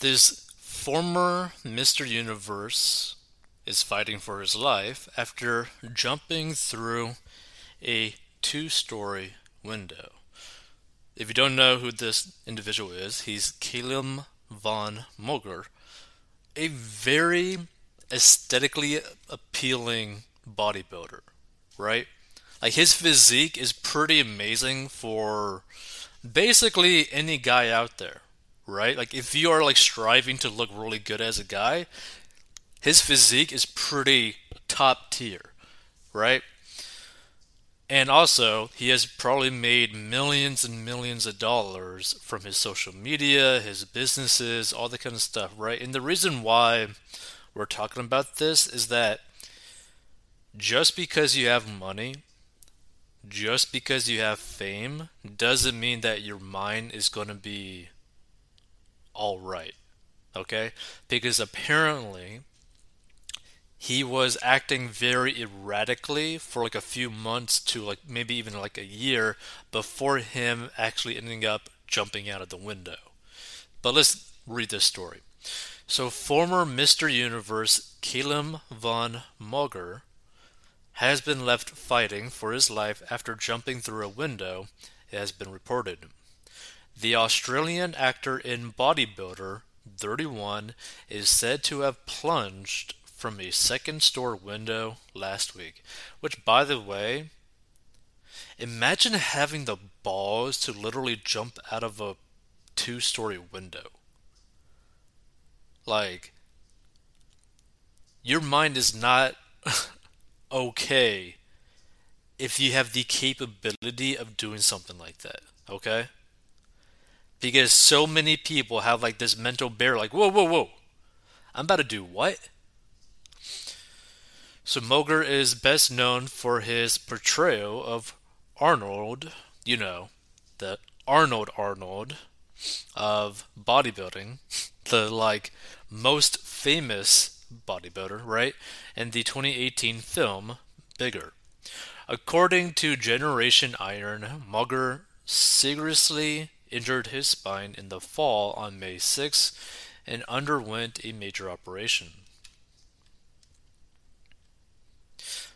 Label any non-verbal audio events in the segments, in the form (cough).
This former Mr. Universe is fighting for his life after jumping through a two story window. If you don't know who this individual is, he's Caleb von Moger, a very aesthetically appealing bodybuilder, right? Like his physique is pretty amazing for basically any guy out there, right? Like if you are like striving to look really good as a guy, his physique is pretty top tier, right? And also, he has probably made millions and millions of dollars from his social media, his businesses, all that kind of stuff, right? And the reason why we're talking about this is that just because you have money, just because you have fame, doesn't mean that your mind is going to be all right. Okay? Because apparently, he was acting very erratically for like a few months to like maybe even like a year before him actually ending up jumping out of the window. But let's read this story. So, former Mr. Universe Caleb von Moger has been left fighting for his life after jumping through a window, it has been reported. The Australian actor and bodybuilder, 31, is said to have plunged from a second store window last week. Which, by the way, imagine having the balls to literally jump out of a two story window. Like, your mind is not (laughs) okay if you have the capability of doing something like that, okay? Because so many people have like this mental barrier, like, whoa, whoa, whoa, I'm about to do what? So Moger is best known for his portrayal of Arnold, you know, the Arnold Arnold of bodybuilding, (laughs) the like most famous bodybuilder, right? In the 2018 film Bigger. According to Generation Iron, Moger seriously injured his spine in the fall on May 6 and underwent a major operation.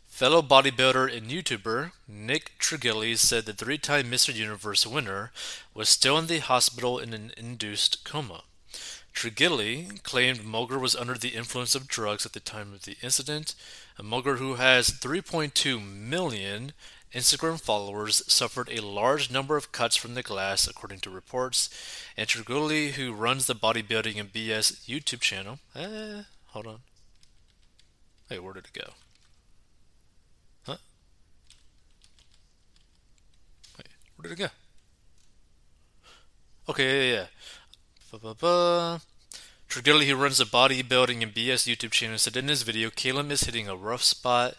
Fellow bodybuilder and YouTuber Nick Trigili said the three time Mr. Universe winner was still in the hospital in an induced coma. Trigili claimed Moger was under the influence of drugs at the time of the incident. A Moger, who has 3.2 million Instagram followers, suffered a large number of cuts from the glass, according to reports. And Trigili, who runs the Bodybuilding and BS YouTube channel, eh, hold on. Hey, where did it go? Huh? Hey where did it go? Okay, yeah, yeah. Ba-ba-ba. Who runs the bodybuilding and BS YouTube channel, said in his video, Caleb is hitting a rough spot,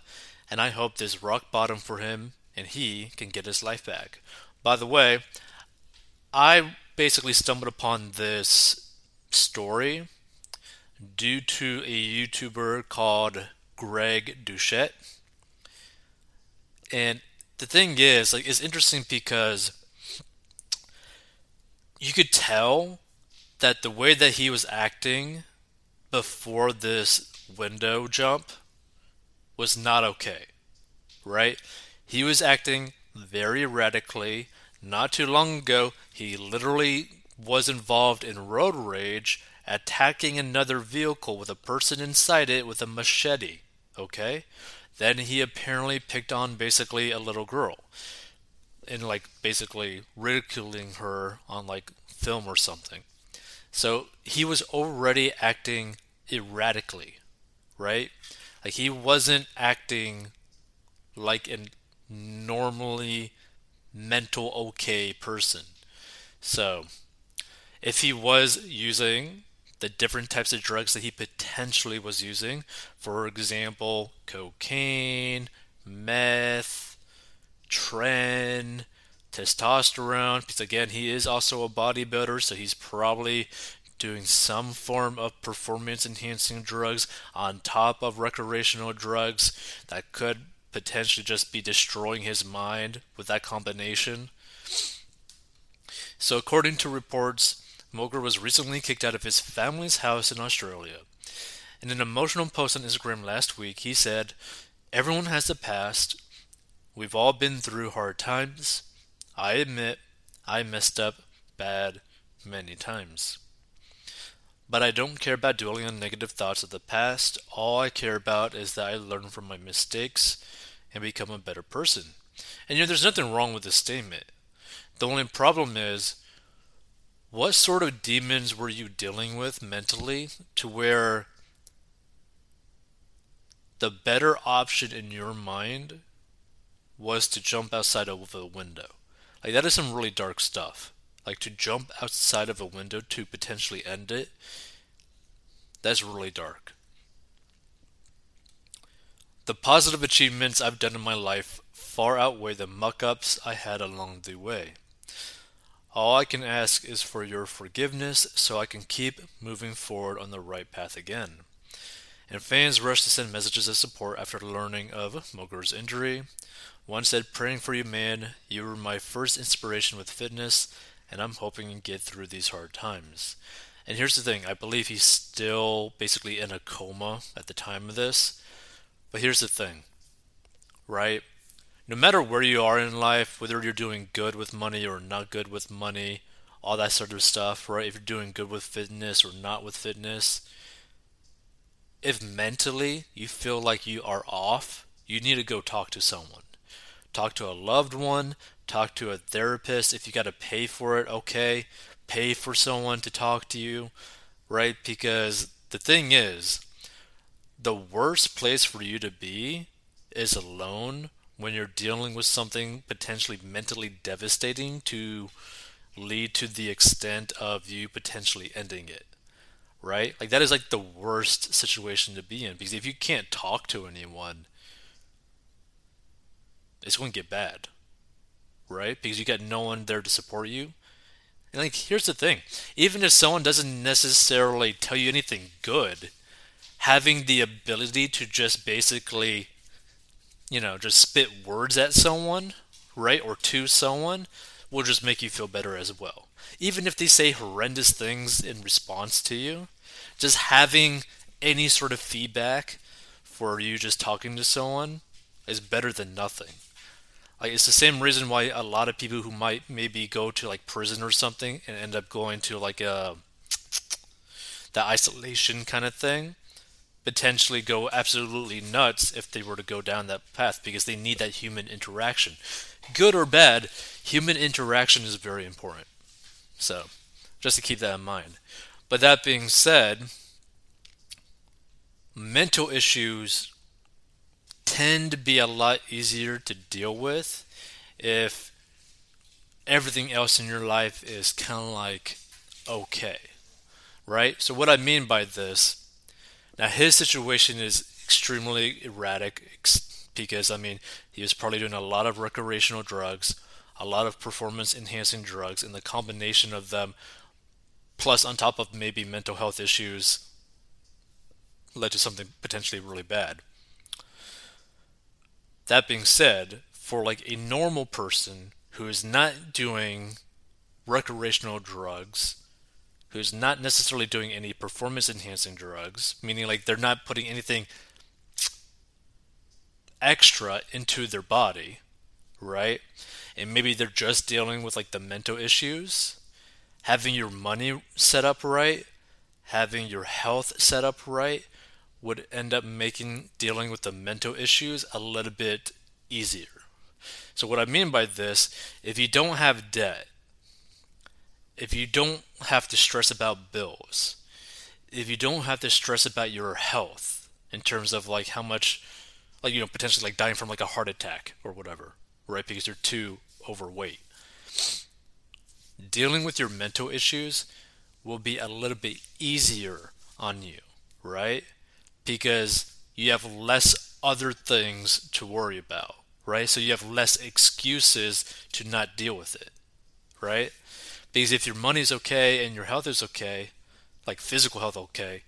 and I hope this rock bottom for him, and he can get his life back. By the way, I basically stumbled upon this story due to a YouTuber called Greg Doucette. And the thing is, like, it's interesting because you could tell that the way that he was acting before this window jump was not okay, right? He was acting very erratically. Not too long ago, he literally was involved in road rage, attacking another vehicle with a person inside it with a machete, okay? Then he apparently picked on basically a little girl and like basically ridiculing her on like film or something. So he was already acting erratically, right? Like he wasn't acting like a normally mental okay person. So if he was using the different types of drugs that he potentially was using. For example, cocaine, meth, tren, testosterone. Because again, he is also a bodybuilder, so he's probably doing some form of performance enhancing drugs on top of recreational drugs that could potentially just be destroying his mind with that combination. So, according to reports, Moger was recently kicked out of his family's house in Australia. In an emotional post on Instagram last week, he said, Everyone has a past. We've all been through hard times. I admit I messed up bad many times. But I don't care about dwelling on negative thoughts of the past. All I care about is that I learn from my mistakes and become a better person. And you know, there's nothing wrong with this statement. The only problem is, what sort of demons were you dealing with mentally to where the better option in your mind was to jump outside of a window? Like, that is some really dark stuff. Like, to jump outside of a window to potentially end it, that's really dark. The positive achievements I've done in my life far outweigh the muck ups I had along the way. All I can ask is for your forgiveness so I can keep moving forward on the right path again. And fans rushed to send messages of support after learning of Moger's injury. One said, Praying for you, man. You were my first inspiration with fitness, and I'm hoping you get through these hard times. And here's the thing I believe he's still basically in a coma at the time of this. But here's the thing, right? No matter where you are in life, whether you're doing good with money or not good with money, all that sort of stuff, right? If you're doing good with fitness or not with fitness, if mentally you feel like you are off, you need to go talk to someone. Talk to a loved one, talk to a therapist. If you got to pay for it, okay, pay for someone to talk to you, right? Because the thing is, the worst place for you to be is alone when you're dealing with something potentially mentally devastating to lead to the extent of you potentially ending it. Right? Like that is like the worst situation to be in because if you can't talk to anyone, it's going to get bad. Right? Because you got no one there to support you. And like here's the thing, even if someone doesn't necessarily tell you anything good, having the ability to just basically you know, just spit words at someone, right, or to someone, will just make you feel better as well. Even if they say horrendous things in response to you, just having any sort of feedback for you just talking to someone is better than nothing. Like it's the same reason why a lot of people who might maybe go to like prison or something and end up going to like a the isolation kind of thing potentially go absolutely nuts if they were to go down that path because they need that human interaction. Good or bad, human interaction is very important. So, just to keep that in mind. But that being said, mental issues tend to be a lot easier to deal with if everything else in your life is kind of like okay. Right? So, what I mean by this now his situation is extremely erratic because I mean he was probably doing a lot of recreational drugs, a lot of performance enhancing drugs, and the combination of them, plus on top of maybe mental health issues, led to something potentially really bad. That being said, for like a normal person who is not doing recreational drugs who's not necessarily doing any performance enhancing drugs, meaning like they're not putting anything extra into their body, right? And maybe they're just dealing with like the mental issues, having your money set up right, having your health set up right would end up making dealing with the mental issues a little bit easier. So what I mean by this, if you don't have debt, if you don't have to stress about bills, if you don't have to stress about your health in terms of like how much, like, you know, potentially like dying from like a heart attack or whatever, right? Because you're too overweight. Dealing with your mental issues will be a little bit easier on you, right? Because you have less other things to worry about, right? So you have less excuses to not deal with it, right? Because if your money is okay and your health is okay, like physical health okay,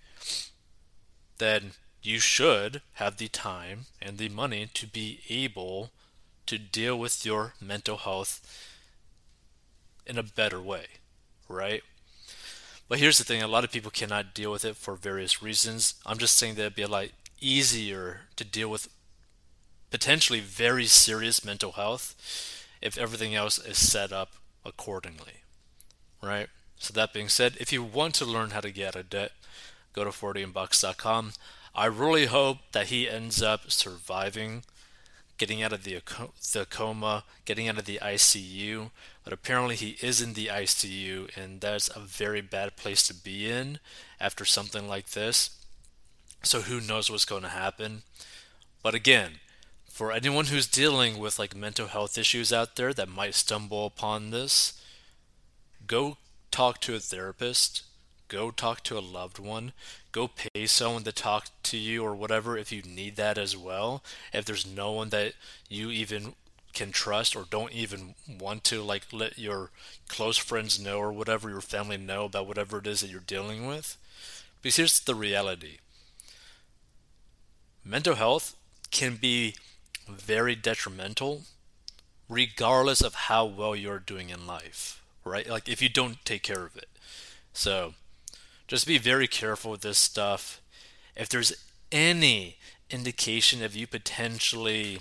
then you should have the time and the money to be able to deal with your mental health in a better way, right? But here's the thing: a lot of people cannot deal with it for various reasons. I'm just saying that it'd be a lot easier to deal with potentially very serious mental health if everything else is set up accordingly, right? So that being said, if you want to learn how to get out of debt, go to 40inbox.com. I really hope that he ends up surviving, getting out of the, the coma, getting out of the ICU. But apparently, he is in the ICU, and that's a very bad place to be in after something like this. So, who knows what's going to happen? But again, for anyone who's dealing with like mental health issues out there that might stumble upon this, go talk to a therapist, go talk to a loved one, go pay someone to talk to you or whatever if you need that as well. If there's no one that you even can trust or don't even want to like let your close friends know or whatever your family know about whatever it is that you're dealing with. Because here's the reality. Mental health can be very detrimental regardless of how well you're doing in life, right? Like if you don't take care of it. So, just be very careful with this stuff. If there's any indication of you potentially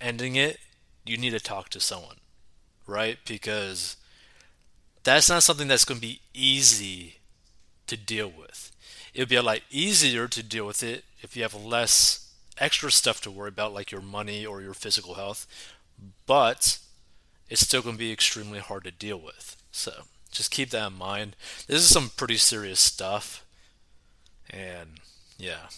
ending it, you need to talk to someone, right? Because that's not something that's going to be easy to deal with. It would be a lot easier to deal with it if you have less extra stuff to worry about, like your money or your physical health, but it's still going to be extremely hard to deal with. So, just keep that in mind. This is some pretty serious stuff. And yeah.